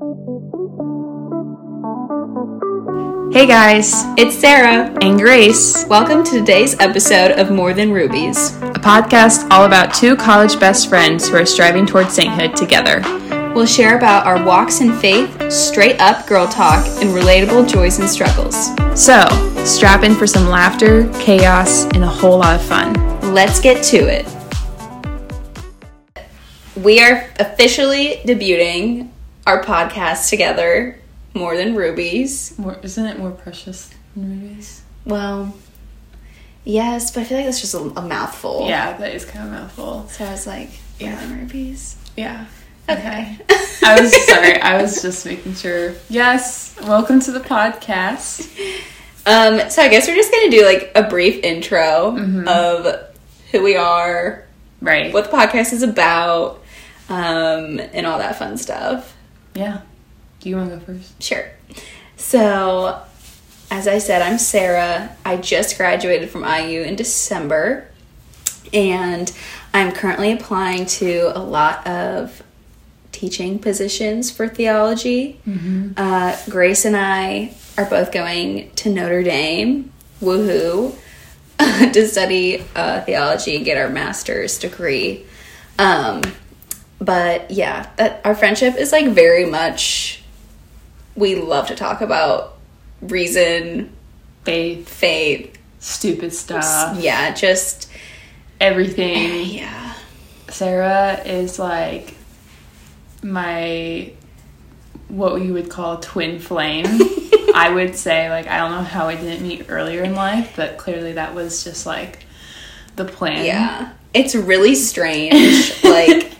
Hey guys, It's Sarah. and Grace, Welcome to today's episode of More Than Rubies. a podcast all about two college best friends who are striving towards sainthood together. We'll share about our walks in faith, straight up girl talk, and relatable joys and struggles. So, strap in for some laughter, chaos, and a whole lot of fun. Let's get to it. We are officially debuting our podcast together, More Than Rubies. More, isn't it more precious than rubies? Well, yes, but I feel like that's just a, a mouthful. Yeah, that is kind of a mouthful. So I was like, Yeah. Than Rubies. Yeah. Okay. I was sorry. I was just making sure. Yes, welcome to the podcast. Um, so I guess we're just gonna do like a brief intro Mm-hmm. of who we are, Right. what the podcast is about, um, and all that fun stuff. Yeah. Do you want to go first? Sure. So, as I said, I'm Sarah. I just graduated from IU in December, and I'm currently applying to a lot of teaching positions for theology. Uh, Grace and I are both going to Notre Dame, woohoo, to study uh, theology and get our master's degree. Um, but yeah, that our friendship is like very much. We love to talk about reason, Faith, faith. stupid stuff, Yeah, just everything. yeah. Sarah is like my what we would call twin flame. I would say like I don't know how I didn't meet earlier in life, but clearly that was just like the plan. Yeah. It's really strange. like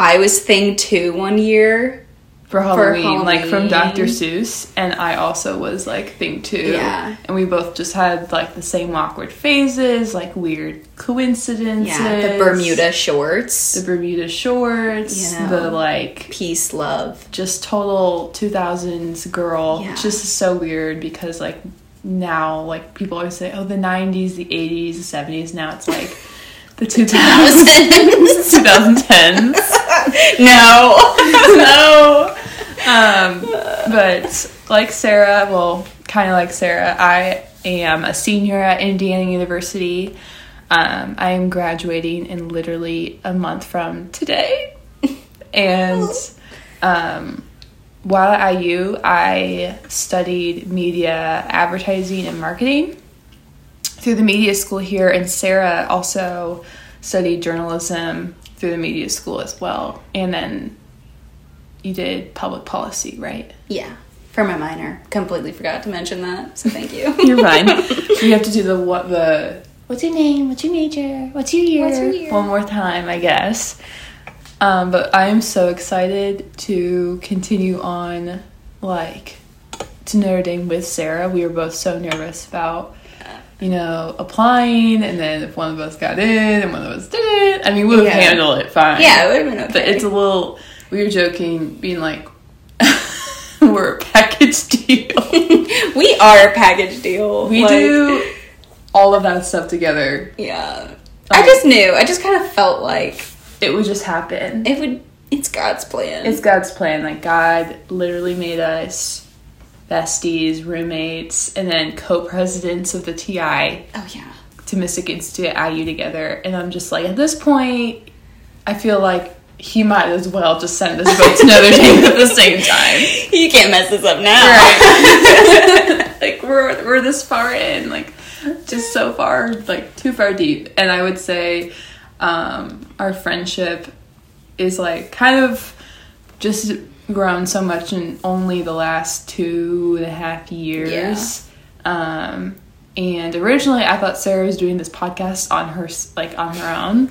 I was thing two one year. For Halloween, like from Dr. Seuss, and I also was like thing two. Yeah. And we both just had like the same awkward phases, like weird coincidences. Yeah, the Bermuda shorts. The Bermuda shorts, You know. the like Peace, love. just total 2000s girl Yeah. just is so weird because like now like people always say oh the 90s the 80s the 70s now it's like the 2000s 2010s no. no. Um but like sarah well kind of like sarah i am a senior at indiana university. Um, i am graduating in literally a month from today. And um, while at IU, I studied media advertising and marketing through the media school here, and Sarah also studied journalism through the media school as well. And then you did public policy, right? Yeah. For my minor. Completely forgot to mention that. So thank you. You're fine. we have to do the what the what's your name? What's your major? What's your year? What's your year? One more time, I guess. Um, but I'm so excited to continue on, like, to Notre Dame with Sarah. We were both so nervous about, you know, applying, and then if one of us got in and one of us didn't, I mean, we would Yeah. handle it fine. yeah, it would have been okay. But it's a little. We were joking, being like, we're a package deal. we are a package deal. We Like, do all of that stuff together. Yeah. I um, just knew. I just kind of felt like It would just happen. it would. It's God's plan. It's God's plan. Like God literally made us besties, roommates, and then co-presidents of the TI oh yeah. Thomistic Institute at IU together. And I'm just like, at this point, I feel like he might as well just send us both to Notre Dame at the same time. You can't mess this up now. Right. like we're we're this far in, like just so far, like too far deep. And I would say um, our friendship is like kind of just grown so much in only the last two and a half years. Um, and originally, I thought Sarah was doing this podcast on her like on her own,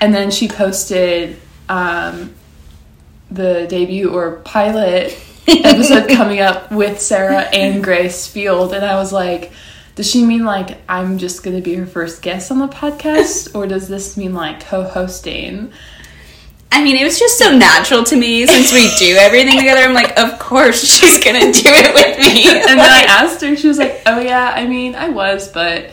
and then she posted um, the debut or pilot episode coming up with Sarah and Grace Field, and I was like, does she mean like I'm just gonna be her first guest on the podcast, or does this mean like co-hosting? I mean, it was just so natural to me since we do everything together. I'm like, of course she's gonna do it with me. And then I asked her, she was like, "Oh yeah, I mean, I was, but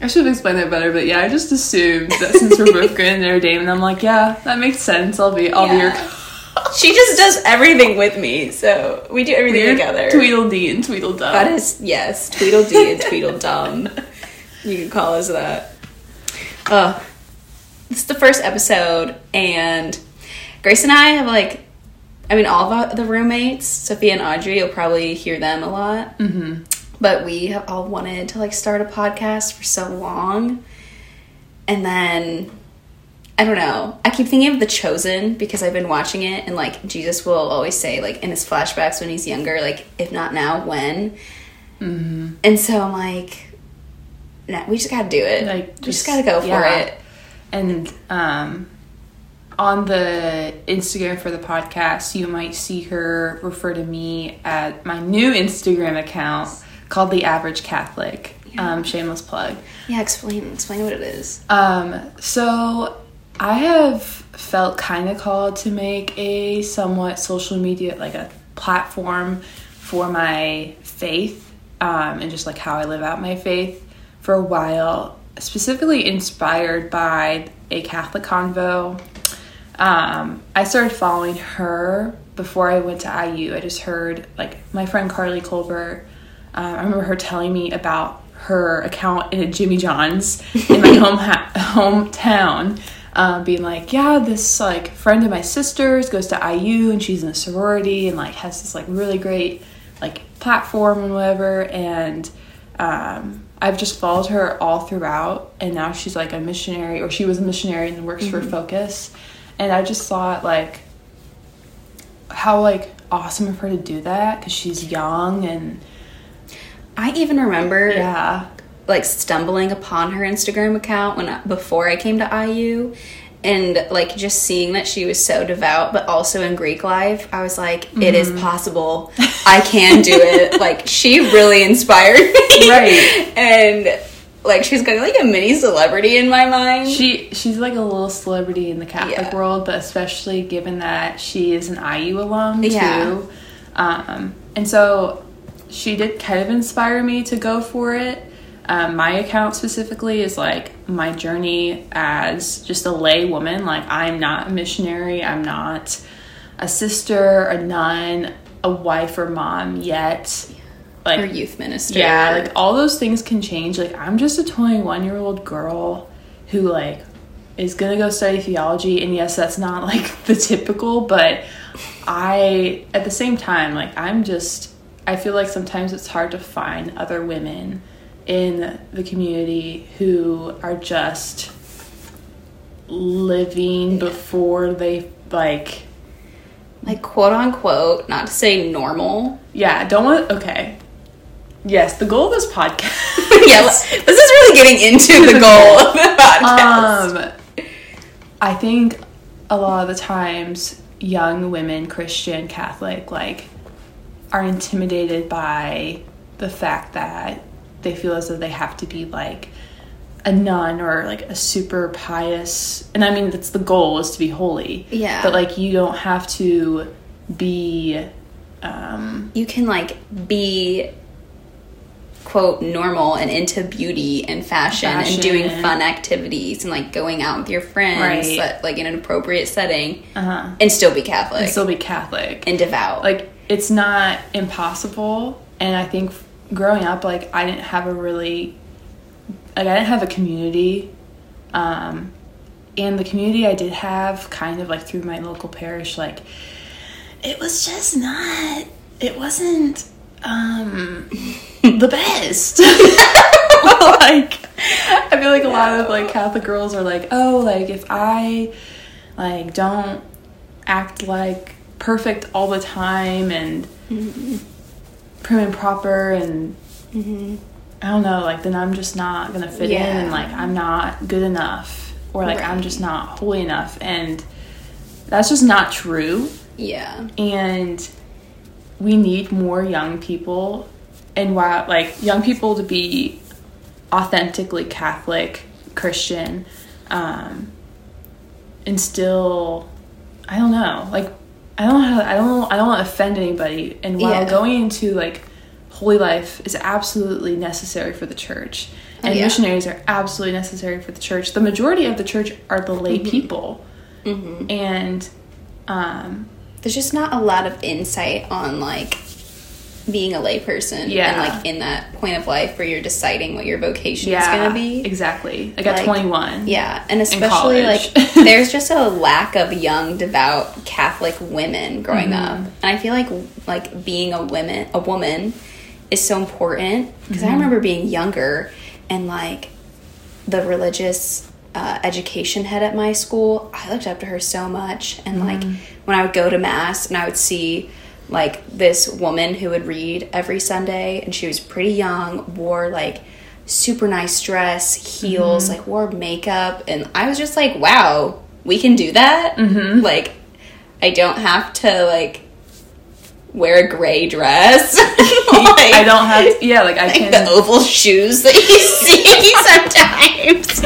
I should have explained that better." But yeah, I just assumed that since we're both going to Notre Dame, and I'm like, "Yeah, that makes sense. I'll be, I'll be your Yeah. she just does everything with me, so we do everything We're together. Tweedledee and Tweedledum. That is yes, Tweedledee and Tweedledum. You can call us that. Oh, this is the first episode, and Grace and I have like, I mean, all of the roommates, Sophia and Audrey, you'll probably hear them a lot. Mm-hmm. But we have all wanted to like start a podcast for so long, and then I don't know. I keep thinking of The Chosen because I've been watching it, and like Jesus will always say, like in his flashbacks when he's younger, like if not now, when. Mm-hmm. And so I'm like, no, we just gotta do it. Like, we just gotta go for yeah. it. And um, on the Instagram for the podcast, you might see her refer to me at my new Instagram account called The Average Catholic. Um, shameless plug. Yeah, explain explain what it is. Um, so I have felt kind of called to make a somewhat social media, like a platform for my faith um, and just like how I live out my faith for a while, specifically inspired by a Catholic convo. Um, I started following her before I went to IU. I just heard like my friend Carly Colbert. Um, I remember her telling me about her account in a Jimmy John's in my home ha- hometown, um, being like, "Yeah, this like friend of my sister's goes to IU and she's in a sorority and like has this like really great like platform and whatever." And um, I've just followed her all throughout, and now she's like a missionary, or she was a missionary and works for Focus. And I just thought like how like awesome of her to do that because she's young and I even remember yeah. like stumbling upon her Instagram account when before I came to IU and like just seeing that she was so devout but also in Greek life I was like it is Mm-hmm. possible. I can do it. Like she really inspired me. Right. and like she's kind of like a mini celebrity in my mind she she's like a little celebrity in the Catholic Yeah. world, but especially given that she is an IU alum Yeah. too. Um, and so she did kind of inspire me to go for it. Um, my account specifically is like my journey as just a lay woman. Like I'm not a missionary. I'm not a sister, a nun, a wife or mom yet. Like her youth minister. yeah, like all those things can change. Like I'm just a 21 year old girl who like is gonna go study theology, and yes, that's not like the typical, but I at the same time like I'm just I feel like sometimes it's hard to find other women in the community who are just living before they like like quote unquote not to say normal. Yeah don't want okay yes the goal of this podcast yeah this is really getting into the goal of the podcast Um, I think a lot of the times young women, Christian, Catholic, like are intimidated by the fact that they feel as though they have to be like a nun or like a super pious and I mean that's the goal is to be holy. Yeah. But like you don't have to be um you can like be quote normal and into beauty and fashion, and doing fun activities and like going out with your friends Right. but, like in an appropriate setting uh-huh. and still be catholic and still be Catholic. and devout like it's not impossible and i think growing up like i didn't have a really like i didn't have a community um and the community i did have kind of like through my local parish like it was just not it wasn't um the best. Like i feel like a lot of like catholic girls are like oh like if i like don't act like perfect all the time and prim and proper and I don't know, like then I'm just not gonna fit in and like I'm not good enough or like I'm just not holy enough. And that's just not true. Yeah. And we need more young people and while like young people to be authentically catholic christian um and still i don't know like i don't know i don't i don't want to offend anybody and while Yeah. going into like holy life is absolutely necessary for the church and yeah. missionaries are absolutely necessary for the church the majority of the church are the lay Mm-hmm. people and um, there's just not a lot of insight on like being a layperson Yeah. and like in that point of life where you're deciding what your vocation is going to be. exactly. Like, at 21. Yeah, and especially like there's just a lack of young devout Catholic women growing Mm-hmm. up, and I feel like like being a woman a woman is so important because Mm-hmm. I remember being younger and like the religious uh, education head at my school. I looked up to her so much, and like Mm-hmm. when I would go to mass and I would see like this woman who would read every Sunday, and she was pretty young, wore like super nice dress, heels, Mm-hmm. like wore makeup, and I was just like, wow, we can do that. Mm-hmm. Like, I don't have to like wear a gray dress. like, I don't have, yeah, like, I like can. the oval shoes that you see sometimes.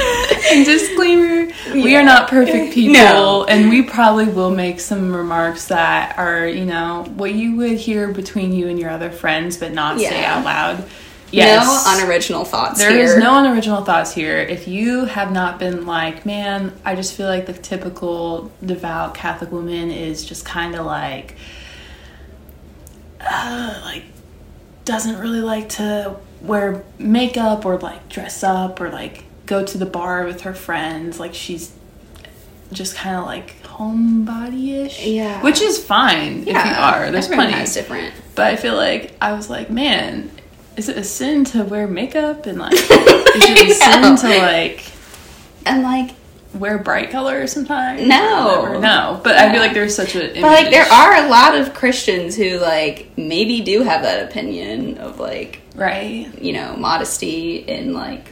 And disclaimer, we are not perfect people, No. and we probably will make some remarks that are, you know, what you would hear between you and your other friends, but not say out loud. Yes. No unoriginal thoughts There here. is no unoriginal thoughts here. If you have not been like, man, I just feel like the typical devout Catholic woman is just kind of like, uh, like, doesn't really like to wear makeup or like dress up or like go to the bar with her friends. Like, she's just kind of like homebody ish. Yeah. Which is fine if you are. There's everyone plenty. has different. But I feel like I was like, man, is it a sin to wear makeup and like, is it a sin to like And like, wear bright colors sometimes? No. no. But I feel like there's such a. but like, there are a lot of Christians who like maybe do have that opinion of like right. you know modesty in like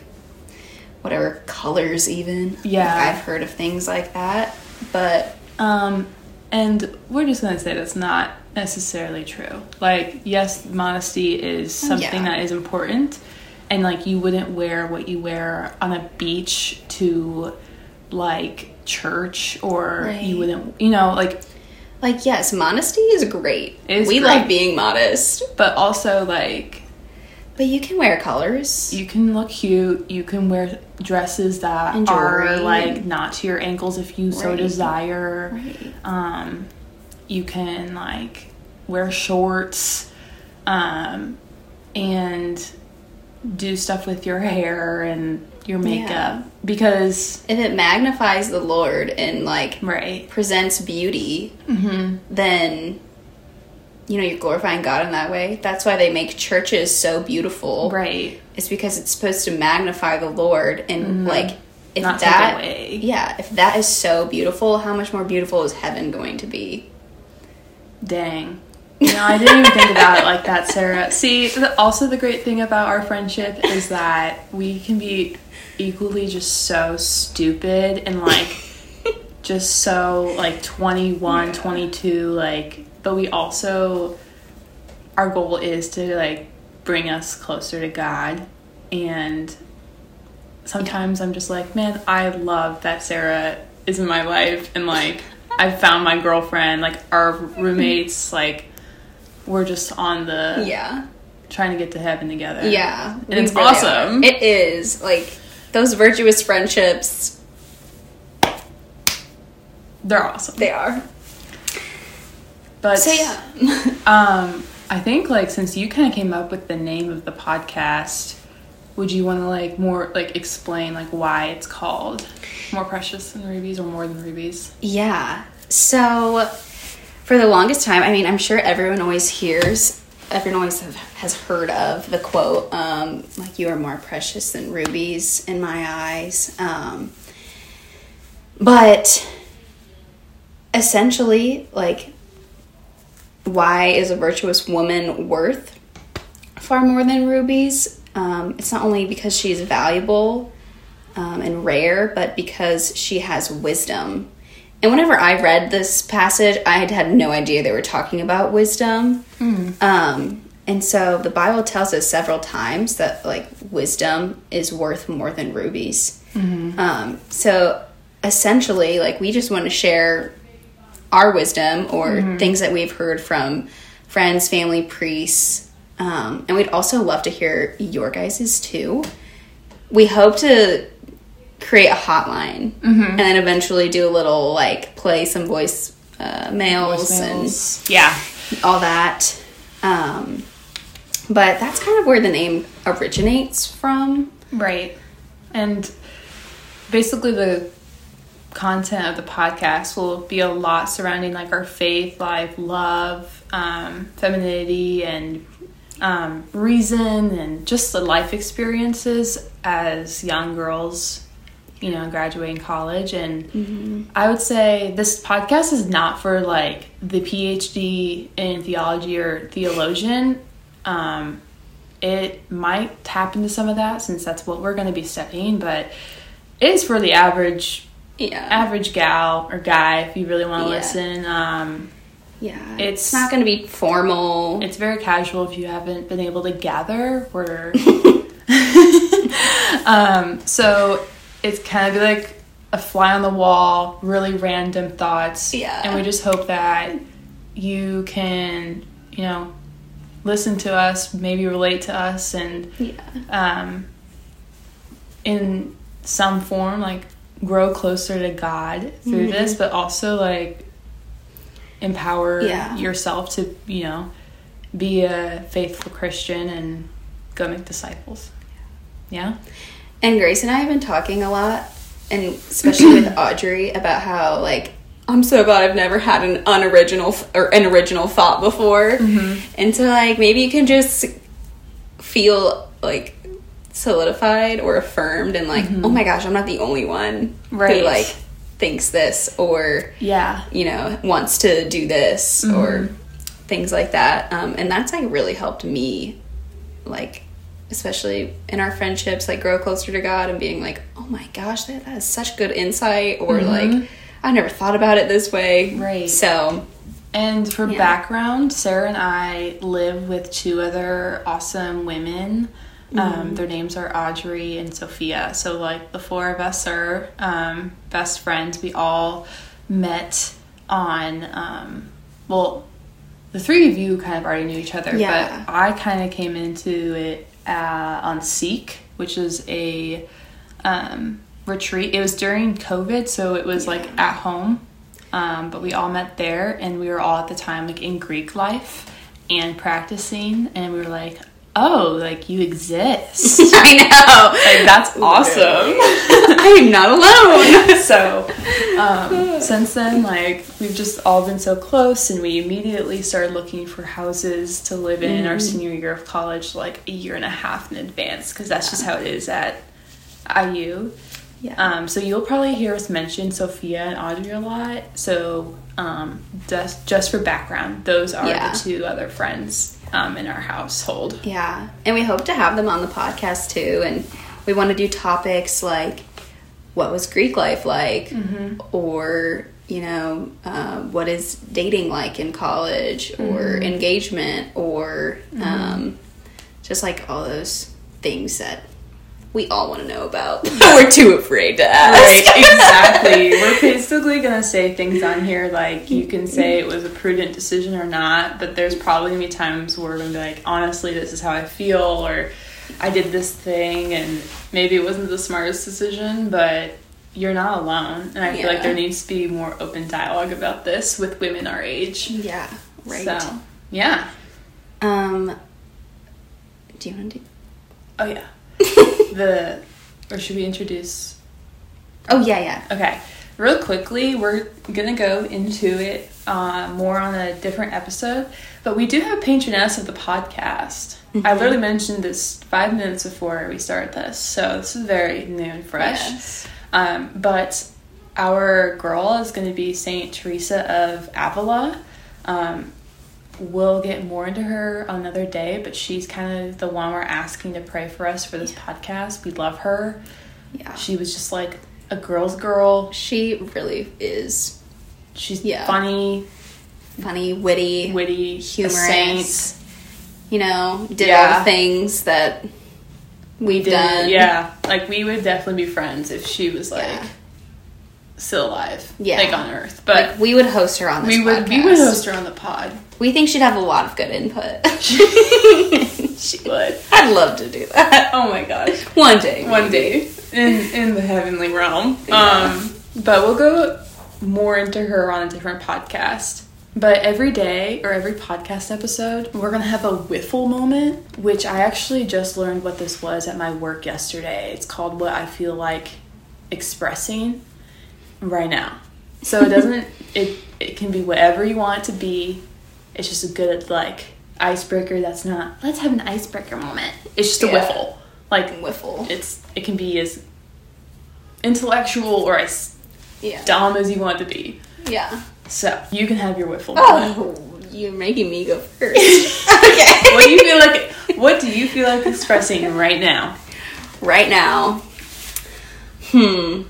whatever colors even. Yeah. Like, I've heard of things like that, but Um, and we're just gonna say that's not necessarily true. Like, yes, modesty is something Oh, Yeah. that is important, and like you wouldn't wear what you wear on a beach to like church, or Right. you wouldn't, you know, like like yes, modesty is great. Is we great. love being modest, but also like but you can wear colors. you can look cute you can wear dresses that are like not to your ankles if you so desire Right. um you can like wear shorts um and do stuff with your hair and your makeup Yeah. Because If it magnifies the Lord and like right presents beauty, then you know you're glorifying God in that way. That's why they make churches so beautiful. right It's because it's supposed to magnify the Lord and like if Mm-hmm. Not that yeah, if that is so beautiful, how much more beautiful is heaven going to be? Dang. Know, I didn't even think about it like that, Sarah. See, the, also the great thing about our friendship is that we can be equally just so stupid and like just so like 21, 22, like, but we also, our goal is to like bring us closer to God. And sometimes I'm just like, man, I love that Sarah is in my life and like I found my girlfriend, like our roommates, like we're just on the Yeah. trying to get to heaven together. Yeah. And it's really awesome. are. It is. Like those virtuous friendships, They're awesome. they are. But So yeah. um I think like since you kind of came up with the name of the podcast, would you want to like more like explain like why it's called More Precious Than Rubies or More Than Rubies? Yeah. So, for the longest time, I mean, I'm sure everyone always hears, everyone always have, has heard of the quote, um, like, you are more precious than rubies in my eyes. Um, but essentially, like, why is a virtuous woman worth far more than rubies? Um, it's not only because she's valuable um, and rare, but because she has wisdom. And whenever I read this passage, I had had no idea they were talking about wisdom. Um, and so the Bible tells us several times that like wisdom is worth more than rubies. Um, so essentially, like we just want to share our wisdom or things that we've heard from friends, family, priests. Um, and we'd also love to hear your guys's too. We hope to create a hotline and then eventually do a little like play some voice uh, mails and Voicemails. yeah. all that. Um, but that's kind of where the name originates from. Right. And basically the content of the podcast will be a lot surrounding like our faith, life, love, um, femininity and um, reason and just the life experiences as young girls, you know, graduating college. And I would say this podcast is not for like the PhD in theology or theologian. Um, it might tap into some of that since that's what we're going to be studying, but it is for the average Yeah. average gal or guy if you really want to Yeah. listen. Um, yeah. It's- It's not going to be formal. it's very casual if you haven't been able to gather. We're um, so it's kind of like a fly on the wall, really random thoughts. Yeah. and we just hope that you can, you know, listen to us, maybe relate to us, and yeah. um, in some form, like grow closer to God through Mhm. this, but also like empower Yeah. yourself to, you know, be a faithful Christian and go make disciples. Yeah. And Grace and I have been talking a lot, and especially with Audrey, about how like I'm so glad I've never had an unoriginal or an original thought before, Mm-hmm. and so like maybe you can just feel like solidified or affirmed, and like oh my gosh, I'm not the only one Mm-hmm. Right. who like thinks this or Yeah. you know wants to do this Mm-hmm. or things like that um, and that's like really helped me like especially in our friendships like grow closer to god and being like oh my gosh that, that is such good insight or like i never thought about it this way Mm-hmm. Right. so And for Yeah. background, Sarah and I live with two other awesome women. Mm-hmm. Um, their names are Audrey and Sophia. So, like, the four of us are um, best friends. We all met on, um, well, the three of you kind of already knew each other, Yeah. but I kind of came into it uh, on Seek, which is a um, retreat. It was during COVID, so it was like at home. Um, but we all met there, and we were all at the time like in Greek life and practicing, and we were like, "Oh, like you exist! i know like that's awesome!" i'm not alone so um, since then, like we've just all been so close, and we immediately started looking for houses to live in our senior year of college, like a year and a half in advance, because that's just how it is at IU. yeah Um, so you'll probably hear us mention Sophia and Audrey a lot. So um, just just for background, those are Yeah. the two other friends um, in our household. Yeah, and we hope to have them on the podcast too. And we want to do topics like what was Greek life like, or you know, uh, what is dating like in college, or engagement, or um, just like all those things that we all want to know about. We're too afraid to ask. Right, exactly. We're basically gonna say things on here like you can say it was a prudent decision or not, but there's probably gonna be times where we're gonna be like, honestly, this is how I feel, or I did this thing, and maybe it wasn't the smartest decision, but you're not alone. And I feel like there needs to be more open dialogue about this with women our age. Yeah, right. So, yeah. Um, do you want to do? Oh yeah. the or should we introduce Oh yeah, yeah. Okay, real quickly, we're gonna go into it uh, more on a different episode, but we do have a patroness of the podcast. I literally mentioned this five minutes before we started this, so this is very new and fresh. Yes. Um, but our girl is going to be Saint Teresa of Avila. Um, we'll get more into her another day, but she's kind of the one we're asking to pray for us for this podcast. We love her. Yeah. She was just like a girl's girl. She really is She's Yeah. funny, funny, witty, witty, humorous. You know, did all the things that we've Did- done. Yeah, like we would definitely be friends if she was like Yeah. Still alive, Yeah. like on Earth. But Like we would host her on this we would we would host her on the pod. We think she'd have a lot of good input. She would. I'd love to do that Oh my gosh. one day. One day in in the heavenly realm. Yeah. Um but we'll go more into her on a different podcast. But every day or every podcast episode, we're gonna have a whiffle moment, which I actually just learned what this was at my work yesterday. It's called what I feel like expressing right now. So it doesn't it it can be whatever you want it to be. It's just a good like icebreaker that's not let's have an icebreaker moment. It's just a Yeah. whiffle. Like Wiffle. it's it can be as intellectual or as Yeah. dumb as you want it to be. Yeah. So you can have your whiffle. moment. Oh, you're making me go first. okay. What do you feel like? What do you feel like expressing right now? right now. Hmm.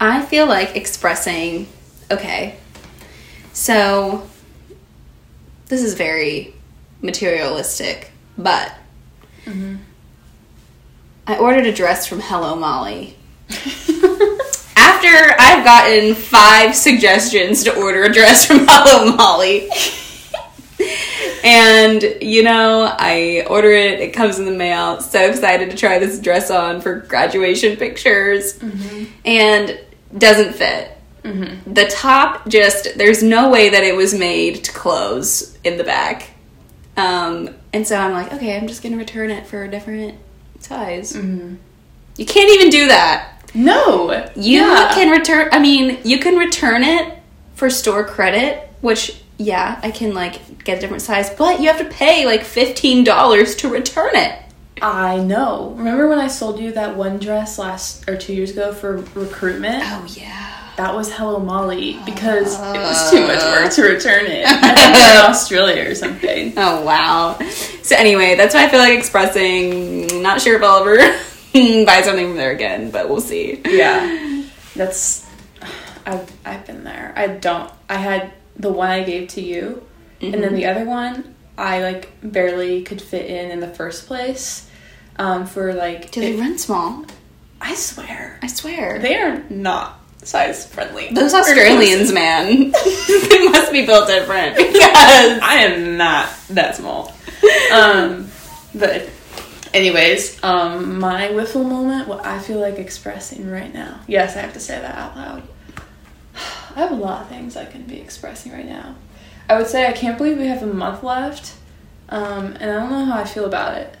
I feel like expressing. Okay. So, this is very materialistic, but mm-hmm. I ordered a dress from Hello Molly. After I've gotten five suggestions to order a dress from Hello Molly. And you know, I order it, it comes in the mail. So excited to try this dress on for graduation pictures. Mm-hmm. And doesn't fit. Mm-hmm. The top just there's no way that it was made to close in the back. Um, and so I'm like, okay, I'm just gonna return it for a different size. Mm-hmm. You can't even do that. no, You Yeah. can return. I mean, you can return it for store credit, which yeah, I can like get a different size, but you have to pay like fifteen dollars to return it. I know. Remember when I sold you that one dress last or two years ago for recruitment? Oh yeah. That was Hello Molly because it was ah. too much work to return it. I think they're in Australia or something. Oh wow. So anyway, that's why I feel like expressing. Not sure if I'll ever buy something from there again, but we'll see. Yeah, that's. I've I've been there. I don't. I had the one I gave to you, and then the other one I like barely could fit in in the first place. Um, for like, Do they it- run small? I swear I swear. they are not size friendly. Those Australians, man, they must be built different because I am not that small. Um, but anyways, um, my whiffle moment, what I feel like expressing right now. Yes, I have to say that out loud. I have a lot of things I can be expressing right now. I would say I can't believe we have a month left, um, and I don't know how I feel about it.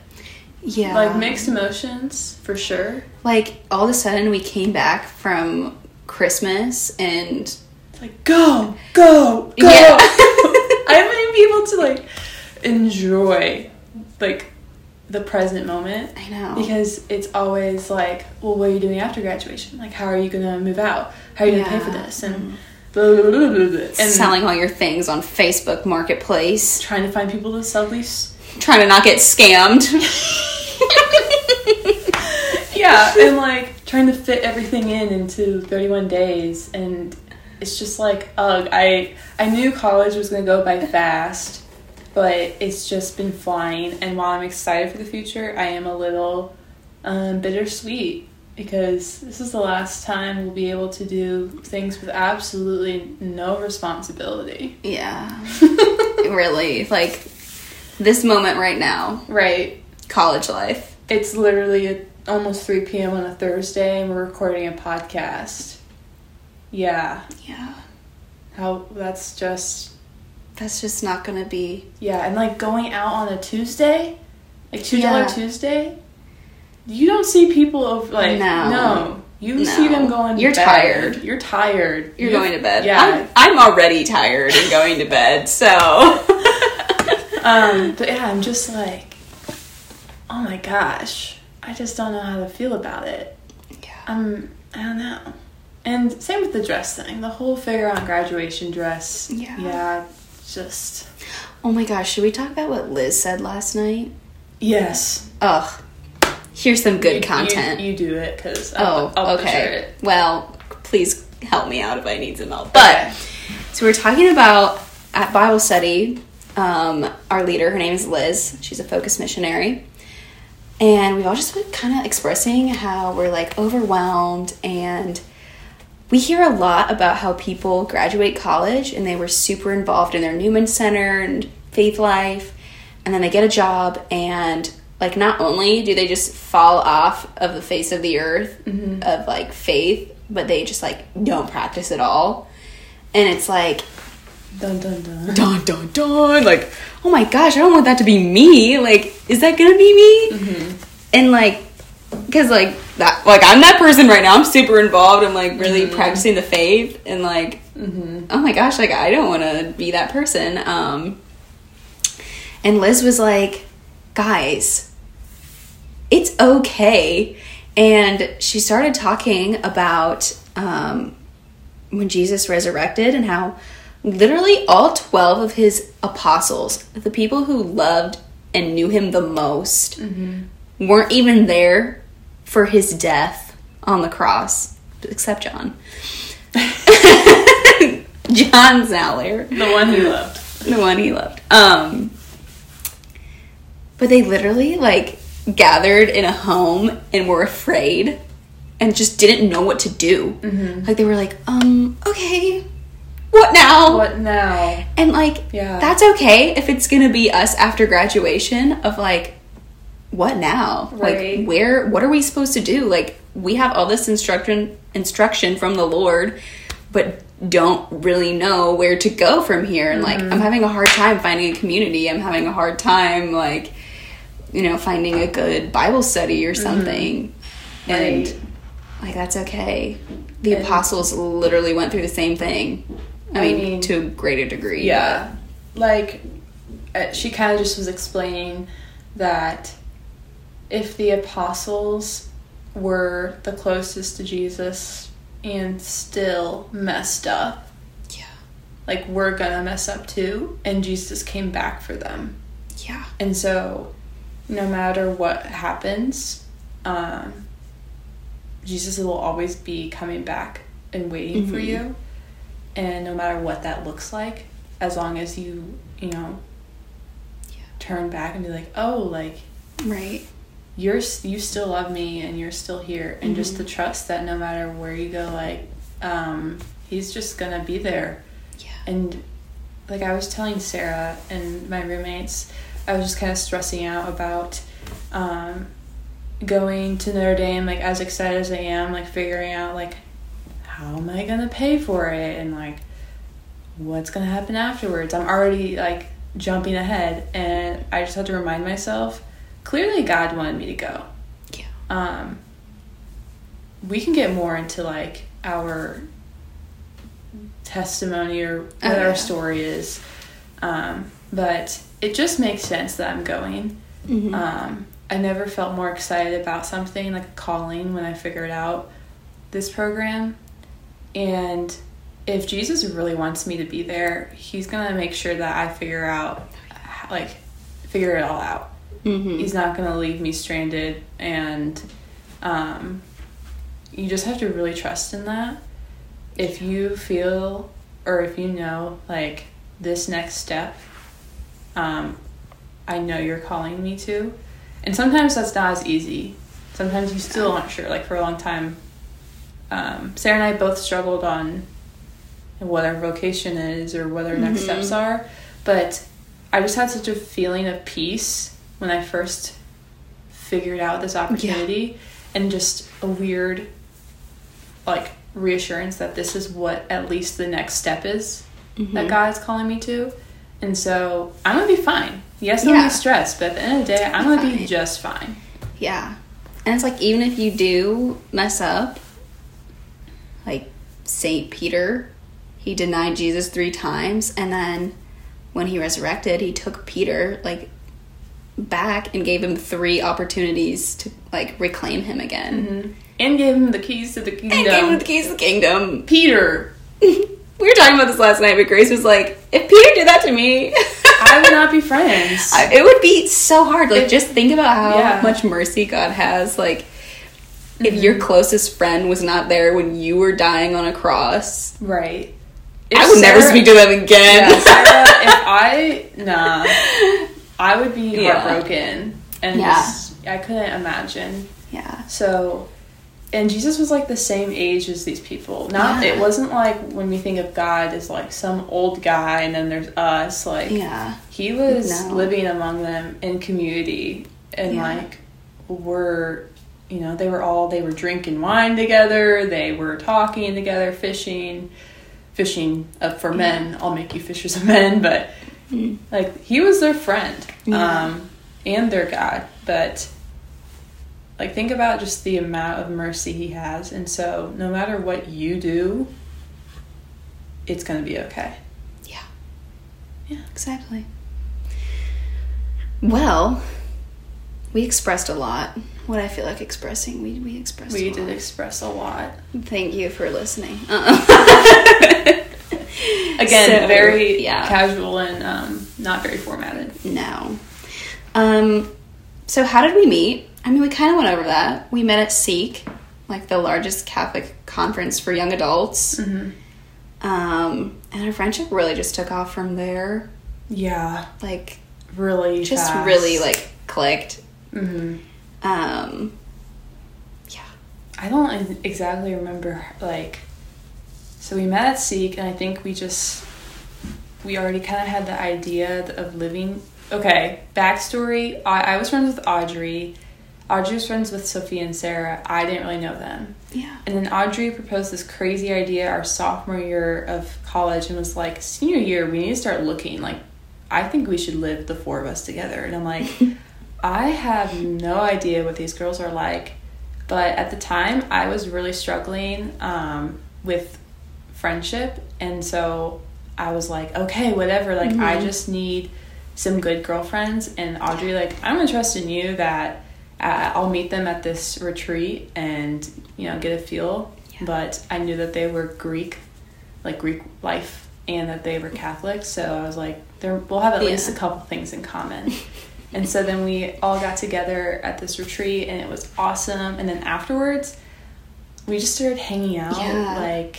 yeah, Like mixed emotions for sure. like all of a sudden we came back from Christmas and It's like go, go, go. Yeah. I haven't even been able to like enjoy like the present moment. I know Because it's always like, well, what are you doing after graduation? Like, how are you gonna move out? How are you gonna pay for this? And blah, blah, blah, and selling all your things on Facebook Marketplace, trying to find people to sell these. trying to not get scammed. Yeah, and like trying to fit everything in into 31 days, and it's just like, ugh. I I knew college was gonna go by fast, but it's just been flying. And while I'm excited for the future, I am a little um, bittersweet because this is the last time we'll be able to do things with absolutely no responsibility. yeah, really, like this moment right now, Right. college life. It's literally at almost 3 p.m. on a Thursday, and we're recording a podcast. Yeah. Yeah, How that's just that's just not gonna be. yeah, and like going out on a Tuesday, like two dollar Yeah. Tuesday. You don't see people of like No. You No. see them going. You're bed. tired. You're tired. You're You- going to bed. Yeah. I'm, I'm already tired and going to bed, so. um. But yeah, I'm just like, oh my gosh, I just don't know how to feel about it. yeah. Um, I don't know. And same with the dress thing. The whole figure on graduation dress. Yeah. Yeah. Just Oh my gosh, should we talk about what Liz said last night? yes. Ugh. Here's some good You- content. You, you do it because oh, I'll, okay. it. Well, please help me out if I need some help. But Okay. so we're talking about at Bible study. Um, our leader, her name is Liz. She's a focus missionary, and we've all just been kind of expressing how we're like overwhelmed and we hear a lot about how people graduate college and they were super involved in their Newman Center and faith life, and then they get a job and like not only do they just fall off of the face of the earth mm-hmm. of like faith, but they just like don't practice at all. And it's like Dun dun dun. dun dun dun like oh my gosh i don't want that to be me. Like is that gonna be me? Mm-hmm. And like because like that like i'm that person right now. I'm super involved i'm like really mm-hmm. practicing the faith and like oh my gosh like i don't want to be that person. Um and liz was like guys it's okay and she started talking about um when Jesus resurrected and how literally all 12 of his apostles, the people who loved and knew him the most, weren't even there for his death on the cross, except John. John's now there, The one he loved. the one he loved. Um, but they literally like gathered in a home and were afraid and just didn't know what to do. Like they were like, um, okay, what now? What now? And like, Yeah. that's okay if it's gonna be us after graduation of like, what now? Right. Like, where? What are we supposed to do? Like, we have all this instruction instruction from the Lord, but don't really know where to go from here. And like, I'm having a hard time finding a community. I'm having a hard time like, you know, finding a good Bible study or something. And Right. like, that's okay. The And- apostles literally went through the same thing. I, I mean, mean- to a greater degree. Yeah. Like, uh, she kind of just was explaining that if the apostles were the closest to Jesus and still messed up, Yeah. like, we're gonna mess up too. And Jesus came back for them. Yeah. And so, no matter what happens, um, Jesus will always be coming back and waiting for Mhm. you. And no matter what that looks like, as long as you, you know, Yeah. turn back and be like, oh, like, Right. you're you still love me and you're still here and just Mhm. to trust that no matter where you go like um he's just gonna be there Yeah. and like I was telling Sarah and my roommates, I was just kind of stressing out about um, going to Notre Dame. Like as excited as I am, like figuring out like how am I gonna pay for it and like what's gonna happen afterwards. I'm already like jumping ahead, and I just have to remind myself. Clearly, God wanted me to go. Yeah. Um, we can get more into like our testimony or what Oh, yeah. our story is. Um, but it just makes sense that I'm going. Mhm. Um, I never felt more excited about something like a calling when I figured out this program. And if Jesus really wants me to be there, he's going to make sure that I figure out, like, figure it all out. Mhm. He's not going to leave me stranded. And um, you just have to really trust in that. If you feel or if you know, like, this next step, um, I know you're calling me to. And sometimes that's not as easy. Sometimes you still aren't sure. Like, for a long time, um, Sarah and I both struggled on what our vocation is or what our next Mhm. steps are. But I just had such a feeling of peace when I first figured out this opportunity and just a weird like reassurance that this is what at least the next step is that Mhm. God is calling me to. And so I'm gonna be fine. Yes, I'm gonna be stressed, but at the end of the day, I'm gonna be just fine. Yeah. And it's like even if you do mess up, like Saint Peter, he denied Jesus three times, and then when he resurrected, he took Peter like back and gave him three opportunities to like reclaim him again. Mm-hmm. And gave him the keys to the kingdom. And gave him the keys to the kingdom. Peter, we were talking about this last night, but Grace was like, if That to me, I would not be friends. I- it would be so hard. Like, It- just think about how Yeah. much mercy God has. Like, if mm-hmm. your closest friend was not there when you were dying on a cross, right. I would never speak to them again. Yeah, Sarah, if I nah, I would be Yeah. heartbroken, and Yeah. I couldn't imagine. yeah. So, and Jesus was like the same age as these people. Not Yeah. it wasn't like when we think of God as like some old guy, and then there's us. Like Yeah. he was No. living among them in community, and Yeah. like we're, you know, they were all they were drinking wine together, they were talking together, fishing, fishing uh, for men. I'll make you fishers of men, but like he was their friend Yeah. um, and their God. But like think about just the amount of mercy he has, and so no matter what you do, it's gonna be okay. Yeah. Yeah. Exactly. Well, we expressed a lot. What I feel like expressing, we we expressed. We did lot. express a lot. Thank you for listening. Uh-uh. Again, So, very yeah. casual and um, not very formatted. No. Um, so how did we meet? I mean, we kind of went over that. We met at Seek, like the largest Catholic conference for young adults. Mm-hmm. Um, and our friendship really just took off from there. Yeah, Like, really, just fast. really like clicked. hmm Um, yeah. I don't exactly remember like. So we met at Seek, and I think we just we already kind of had the idea of living. Okay, backstory: I, I was friends with Audrey. Audrey was friends with Sophie and Sarah. I didn't really know them. Yeah. And then Audrey proposed this crazy idea our sophomore year of college and was like, senior year, we need to start looking. Like, I think we should live the four of us together. And I'm like, I have no idea what these girls are like. But at the time, I was really struggling um, with friendship. And so I was like, okay, whatever. Like, I just need some good girlfriends. And Audrey, like, I'm gonna trust in you that uh, I'll meet them at this retreat and, you know, get a feel. Yeah. But I knew that they were Greek, like Greek life, and that they were Catholic. So I was like, there, we'll have at Yeah. least a couple things in common. and so then we all got together at this retreat, and it was awesome. And then afterwards, we just started hanging out Yeah. like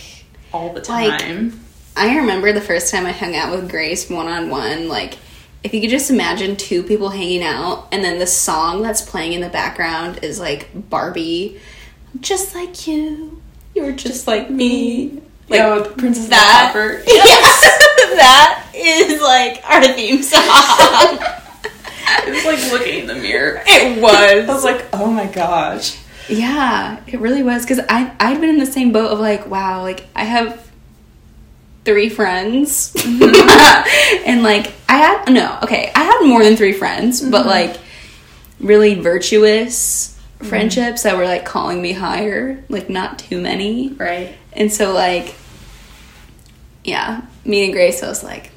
all the Like, time. I remember the first time I hung out with Grace one on one, like if you could just imagine two people hanging out and then the song that's playing in the background is like Barbie, just like you. You're just, like me. Like yeah, with Princess that. Copper. Yes, that is like our theme song. It was like looking in the mirror. it was. I was. was like, oh my gosh. Yeah, it really was because I I'd been in the same boat of like, wow, like I have three friends, mm-hmm. and like I had no, okay, I had more than three friends, but mm-hmm. like really virtuous mm-hmm. friendships that were like calling me higher, like not too many, Right. and so like, yeah, meeting Grace, I was like,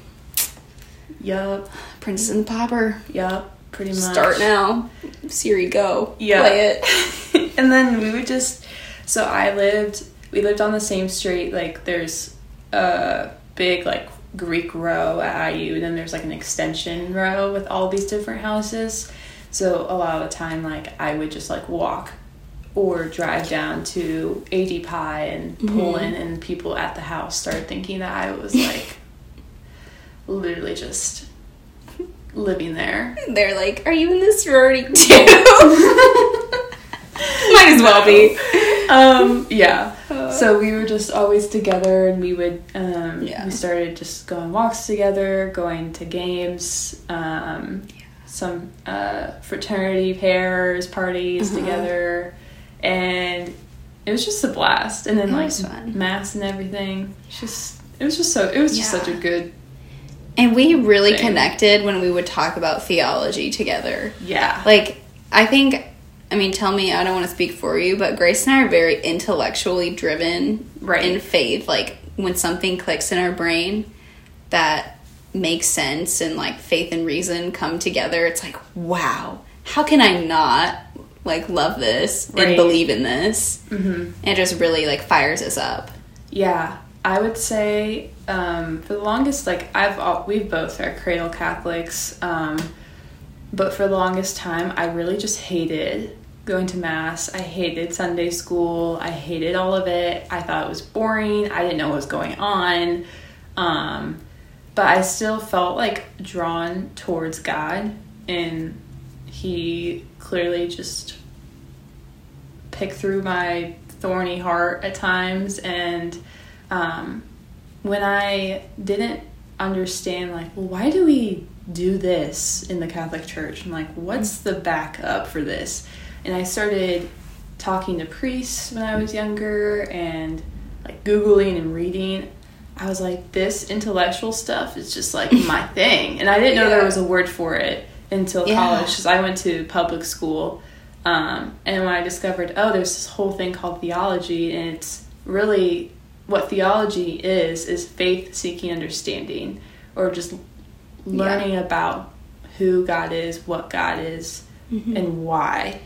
Yup. Princess and the Pauper, Yup. Pretty much. start now, Siri, go, Yeah. play it. and then we would just so I lived we lived on the same street, like there's a big like Greek row at IU and then there's like an extension row with all these different houses. So a lot of the time like I would just like walk or drive down to ADPi and pull in and people at the house started thinking that I was like literally just living there. They're like, "Are you in this sorority too?" Might as well be. um yeah so we were just always together and we would um Yeah. we started just going walks together going to games um some uh fraternity pairs parties Uh-huh. together and it was just a blast and then It like mass and everything It's just it was just so it was just Yeah. such a good And we really Thing. connected when we would talk about theology together. yeah Like, I think, I mean, tell me, I don't want to speak for you, but Grace and I are very intellectually driven Right. in faith. Like, when something clicks in our brain that makes sense and like faith and reason come together, it's like, wow, how can I not like love this and believe in this? mm-hmm. And it just really like fires us up. Yeah, I would say um, for the longest, like I've al- we've both are cradle Catholics, um, but for the longest time, I really just hated going to mass. I hated Sunday school. I hated all of it. I thought it was boring. I didn't know what was going on, um, but I still felt like drawn towards God, and He clearly just picked through my thorny heart at times and um, when i didn't understand like well why do we do this in the catholic church and like what's the backup for this and i started talking to priests when I was younger and like Googling and reading, I was like, this intellectual stuff is just like my thing. And I didn't know there was a word for it until Yeah. college because I went to public school. Um, and when I discovered, oh, there's this whole thing called theology, and it's really what theology is is faith seeking understanding or just learning about who God is, what God is, Mm-hmm. and why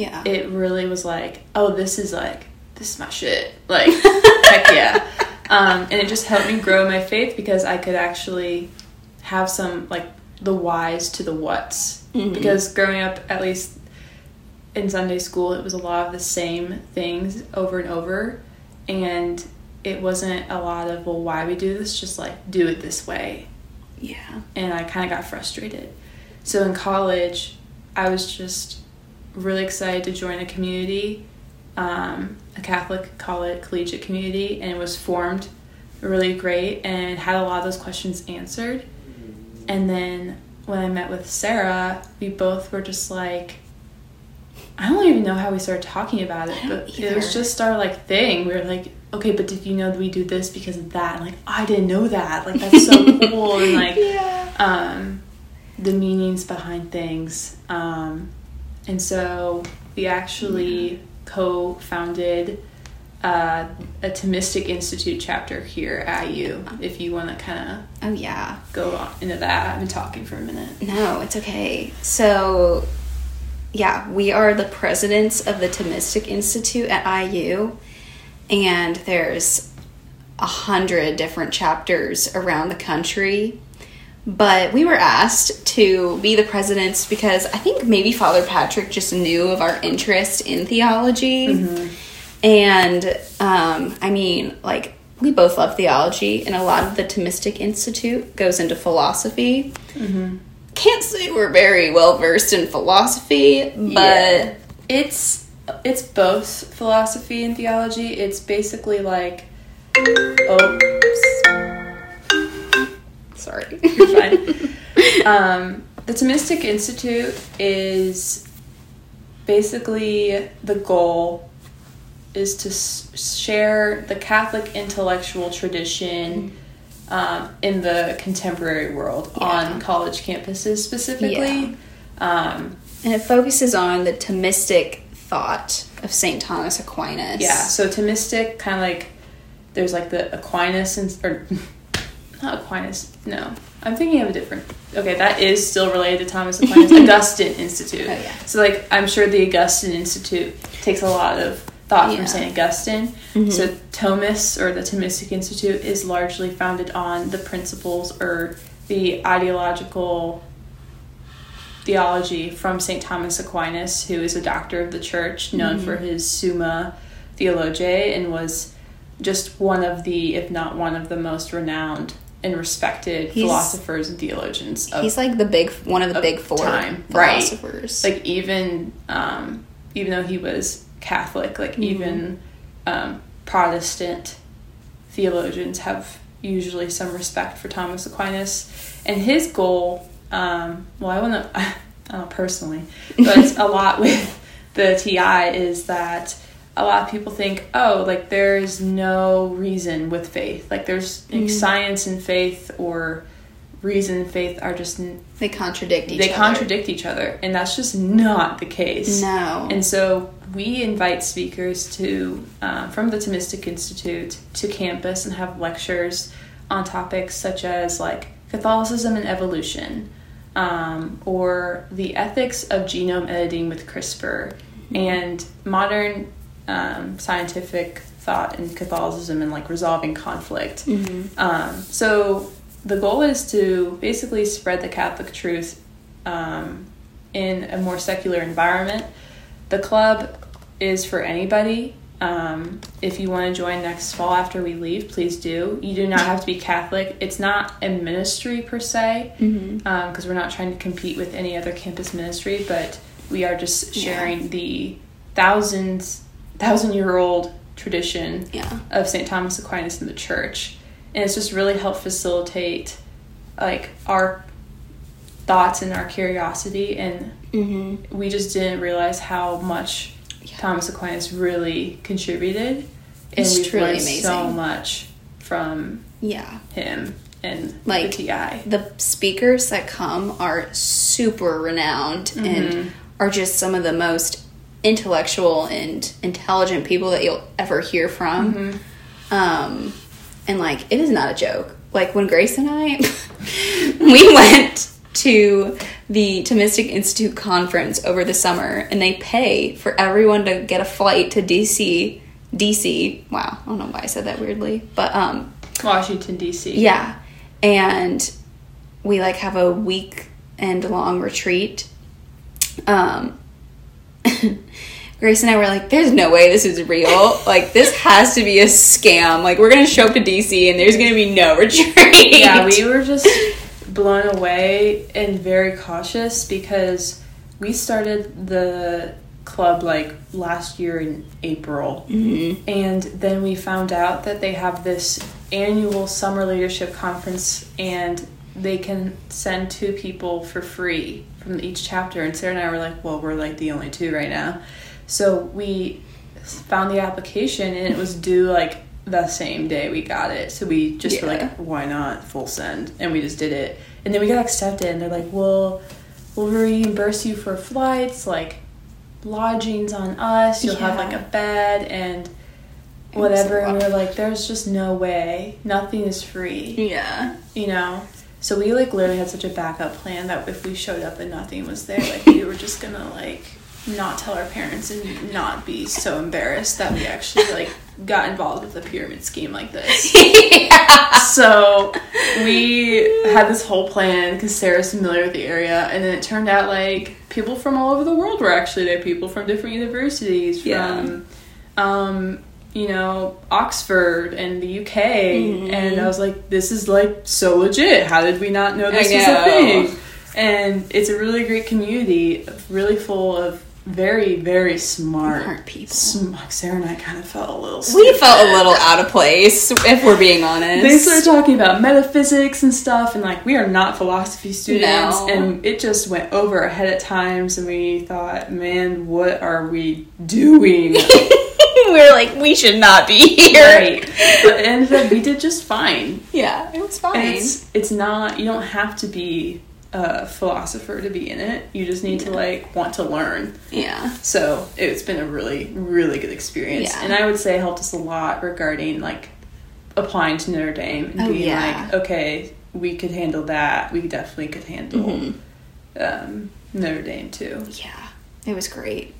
Yeah. it really was like, oh, this is like, this is my shit. Like, heck yeah. Um, and it just helped me grow my faith because I could actually have some, like, the whys to the whats. Mhm. Because growing up, at least in Sunday school, it was a lot of the same things over and over. And it wasn't a lot of, well, why we do this, just like, do it this way yeah. and I kind of got frustrated. So in college, I was just really excited to join a community, um, a Catholic college collegiate community, and it was formed really great and had a lot of those questions answered. And then when I met with Sarah, we both were just like, I don't even know how we started talking about it, but it was just our like thing. We were like, okay, but did you know that we do this because of that? And like, I didn't know that. Like that's so cool and like yeah. um, the meanings behind things. Um, and so we actually co founded uh, a Thomistic Institute chapter here at IU. If you want to kind of Oh yeah. go on into that, I've been talking for a minute. No, it's okay. So, yeah, we are the presidents of the Thomistic Institute at IU, and there's a hundred different chapters around the country. But we were asked to be the presidents because I think maybe Father Patrick just knew of our interest in theology. And um, I mean, like, we both love theology, and a lot of the Thomistic Institute goes into philosophy can't say we're very well versed in philosophy, but Yeah. It's it's both philosophy and theology. It's basically like oh sorry. You're fine. um, the Thomistic Institute is basically the goal is to s- share the Catholic intellectual tradition um, in the contemporary world Yeah. on college campuses specifically. Um, and it focuses on the Thomistic thought of St. Thomas Aquinas. yeah, so Thomistic kind of like there's like the Aquinas and or not Aquinas. No, I'm thinking of a different. Okay, that is still related to Thomas Aquinas. Augustine Institute. Oh, yeah. So like I'm sure the Augustine Institute takes a lot of thought Yeah. from Saint Augustine. Mhm. So Thomas or the Thomistic Institute is largely founded on the principles or the ideological theology from St. Thomas Aquinas, who is a doctor of the church, known Mm-hmm. for his Summa Theologiae, and was just one of the, if not one of the most renowned and respected He's- philosophers and theologians of He's like the big one of the of big four time. Right. philosophers. like even um, even though he was Catholic, like Mm-hmm. even um, Protestant theologians have usually some respect for Thomas Aquinas, and his goal. Um, well, I want to, I don't know personally, but a lot with the TI is that a lot of people think, oh, like there's no reason with faith, like there's like, Mhm. science and faith or reason and faith are just they contradict each they other. contradict each other and that's just not the case No. and so we invite speakers to um, from the thomistic institute to campus and have lectures on topics such as like catholicism and evolution um, or the ethics of genome editing with crispr and modern um, scientific thought in catholicism and like resolving conflict Mhm. um, so the goal is to basically spread the Catholic truth um, in a more secular environment. The club is for anybody. Um, if you want to join next fall after we leave, please do. You do not have to be Catholic. It's not a ministry per se, because we're not trying to compete with any other campus ministry, but we are just Yeah. sharing the thousands, thousand year old tradition Yeah. of St. Thomas Aquinas in the church. And it's just really helped facilitate like our thoughts and our curiosity and Mhm. we just didn't realize how much Thomas Aquinas really contributed, and He's we've truly amazing. so much from Yeah. him and Like, the TI. The speakers that come are super renowned Mm-hmm. and are just some of the most intellectual and intelligent people that you'll ever hear from. Mm-hmm. Um, and like, it is not a joke. Like when Grace and I, we went to the Thomistic Institute conference over the summer, and they pay for everyone to get a flight to DC. DC. Wow, I don't know why I said that weirdly, but um, Washington D.C. yeah. And we like have a weekend long retreat. Um Grace and I were like, there's no way this is real. Like, this has to be a scam. Like, we're going to show up to DC and there's going to be no retreat. yeah, we were just blown away and very cautious because we started the club like last year in April. Mm-hmm. And then we found out that they have this annual summer leadership conference and they can send two people for free from each chapter. And Sarah and I were like, well, we're like the only two right now. So we found the application and it was due like the same day we got it. So we just were like, why not full send? And we just did it. And then we got accepted and they're like, well, we'll reimburse you for flights, like lodgings on us. You'll have like a bed and whatever. And we were like, there's just no way. Nothing is free, Yeah. you know? So we like literally had such a backup plan that if we showed up and nothing was there, like we were just gonna like not tell our parents and not be so embarrassed that we actually like got involved with a pyramid scheme like this. So we had this whole plan because Sarah's familiar with the area, and then it turned out like people from all over the world were actually there. People from different universities, from Yeah. um, you know Oxford and the UK, Mm-hmm. and I was like, this is like so legit. How did we not know this I was a thing? And it's a really great community, really full of very very smart. Smart people. Sm- Sarah and I kind of felt a little. We felt a little out of place, if we're being honest. They started talking about metaphysics and stuff, and like we are not philosophy students, No. and it just went over our head at times, and we thought, man, what are we doing? we were like, we should not be here. right. But ended up we did just fine. Yeah, it was fine. And it's it's not you don't have to be a philosopher to be in it. You just need to like want to learn. yeah. So it's been a really, really good experience. Yeah. And I would say it helped us a lot regarding like applying to Notre Dame and Oh, being yeah. like, okay, we could handle that. We definitely could handle Mhm. um, Notre Dame too. Yeah, it was great.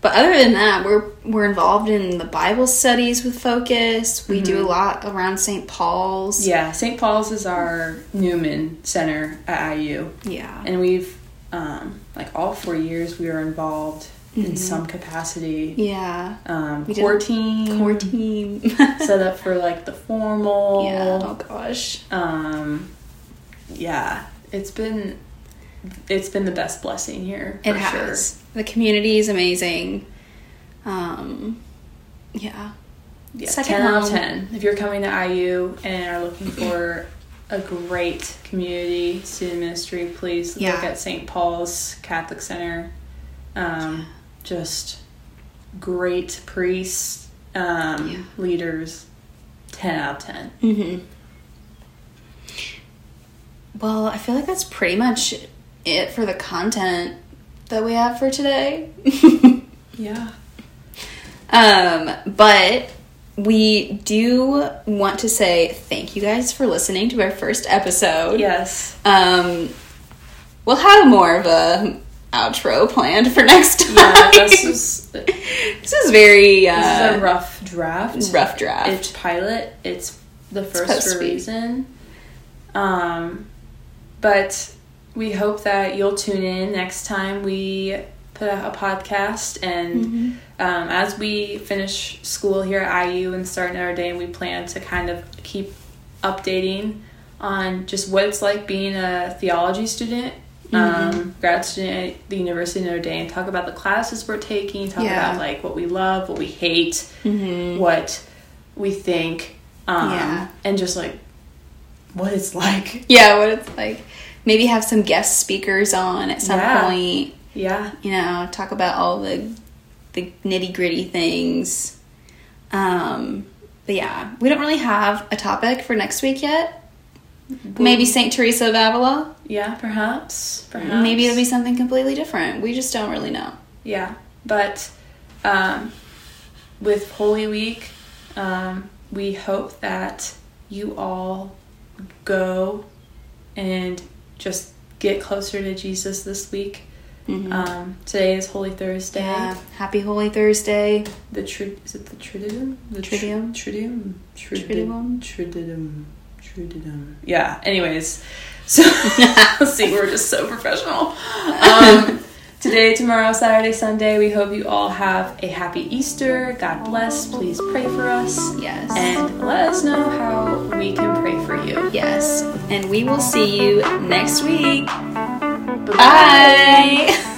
But other than that, we're we're involved in the Bible studies with Focus. We do a lot around St. Paul's. Yeah, St. Paul's is our Newman Center at IU. Yeah. And we've, um, like all four years, we were involved in Mhm. some capacity. Yeah. Um, We core team. Core team. Set up for like the formal. Yeah. Oh gosh. um yeah it's been it's been the best blessing here It has. The community is amazing. Um yeah. yeah, Second 10 out of 10 if you're coming to iu and are looking for a great community student ministry please look at st paul's catholic center um just great priests um Yeah. leaders 10 out of 10 Mhm. Well, I feel like that's pretty much it for the content that we have for today. yeah Um, but we do want to say thank you guys for listening to our first episode. yes Um, we'll have more of a outro planned for next time. yeah this is this is very This is uh, a rough draft. rough draft. It's pilot. It's the first to for a be. reason. Um, but we hope that you'll tune in next time we put out a podcast. And Mm-hmm. um, as we finish school here at IU and start Notre Dame, we plan to kind of keep updating on just what it's like being a theology student. Mm-hmm. Um, grad student at the University of Notre Dame. And talk about the classes we're taking. Talk Yeah. about like what we love, what we hate, Mhm. what we think, um, Yeah. and just like what it's like. yeah, what it's like. Maybe have some guest speakers on at some Yeah. point. Yeah, You know, talk about all the the nitty gritty things. Um, but yeah, we don't really have a topic for next week yet. Maybe Saint Teresa of Avila. Yeah, perhaps. Perhaps. Maybe it'll be something completely different. We just don't really know. Yeah, but um, with Holy Week, um, we hope that you all go and just get closer to Jesus this week. Mhm. Um, today is Holy Thursday. Yeah. Happy Holy Thursday. The tri- is it the Triduum? The tr- Triduum? Triduum. Triduum? Triduum. Triduum. Yeah. Anyways, so see. We're just so professional. Um, today, tomorrow, Saturday, Sunday. We hope you all have a happy Easter. God bless. Please pray for us Yes. and let us know how we can pray for you. yes. And we will see you next week. Bye-bye. Bye.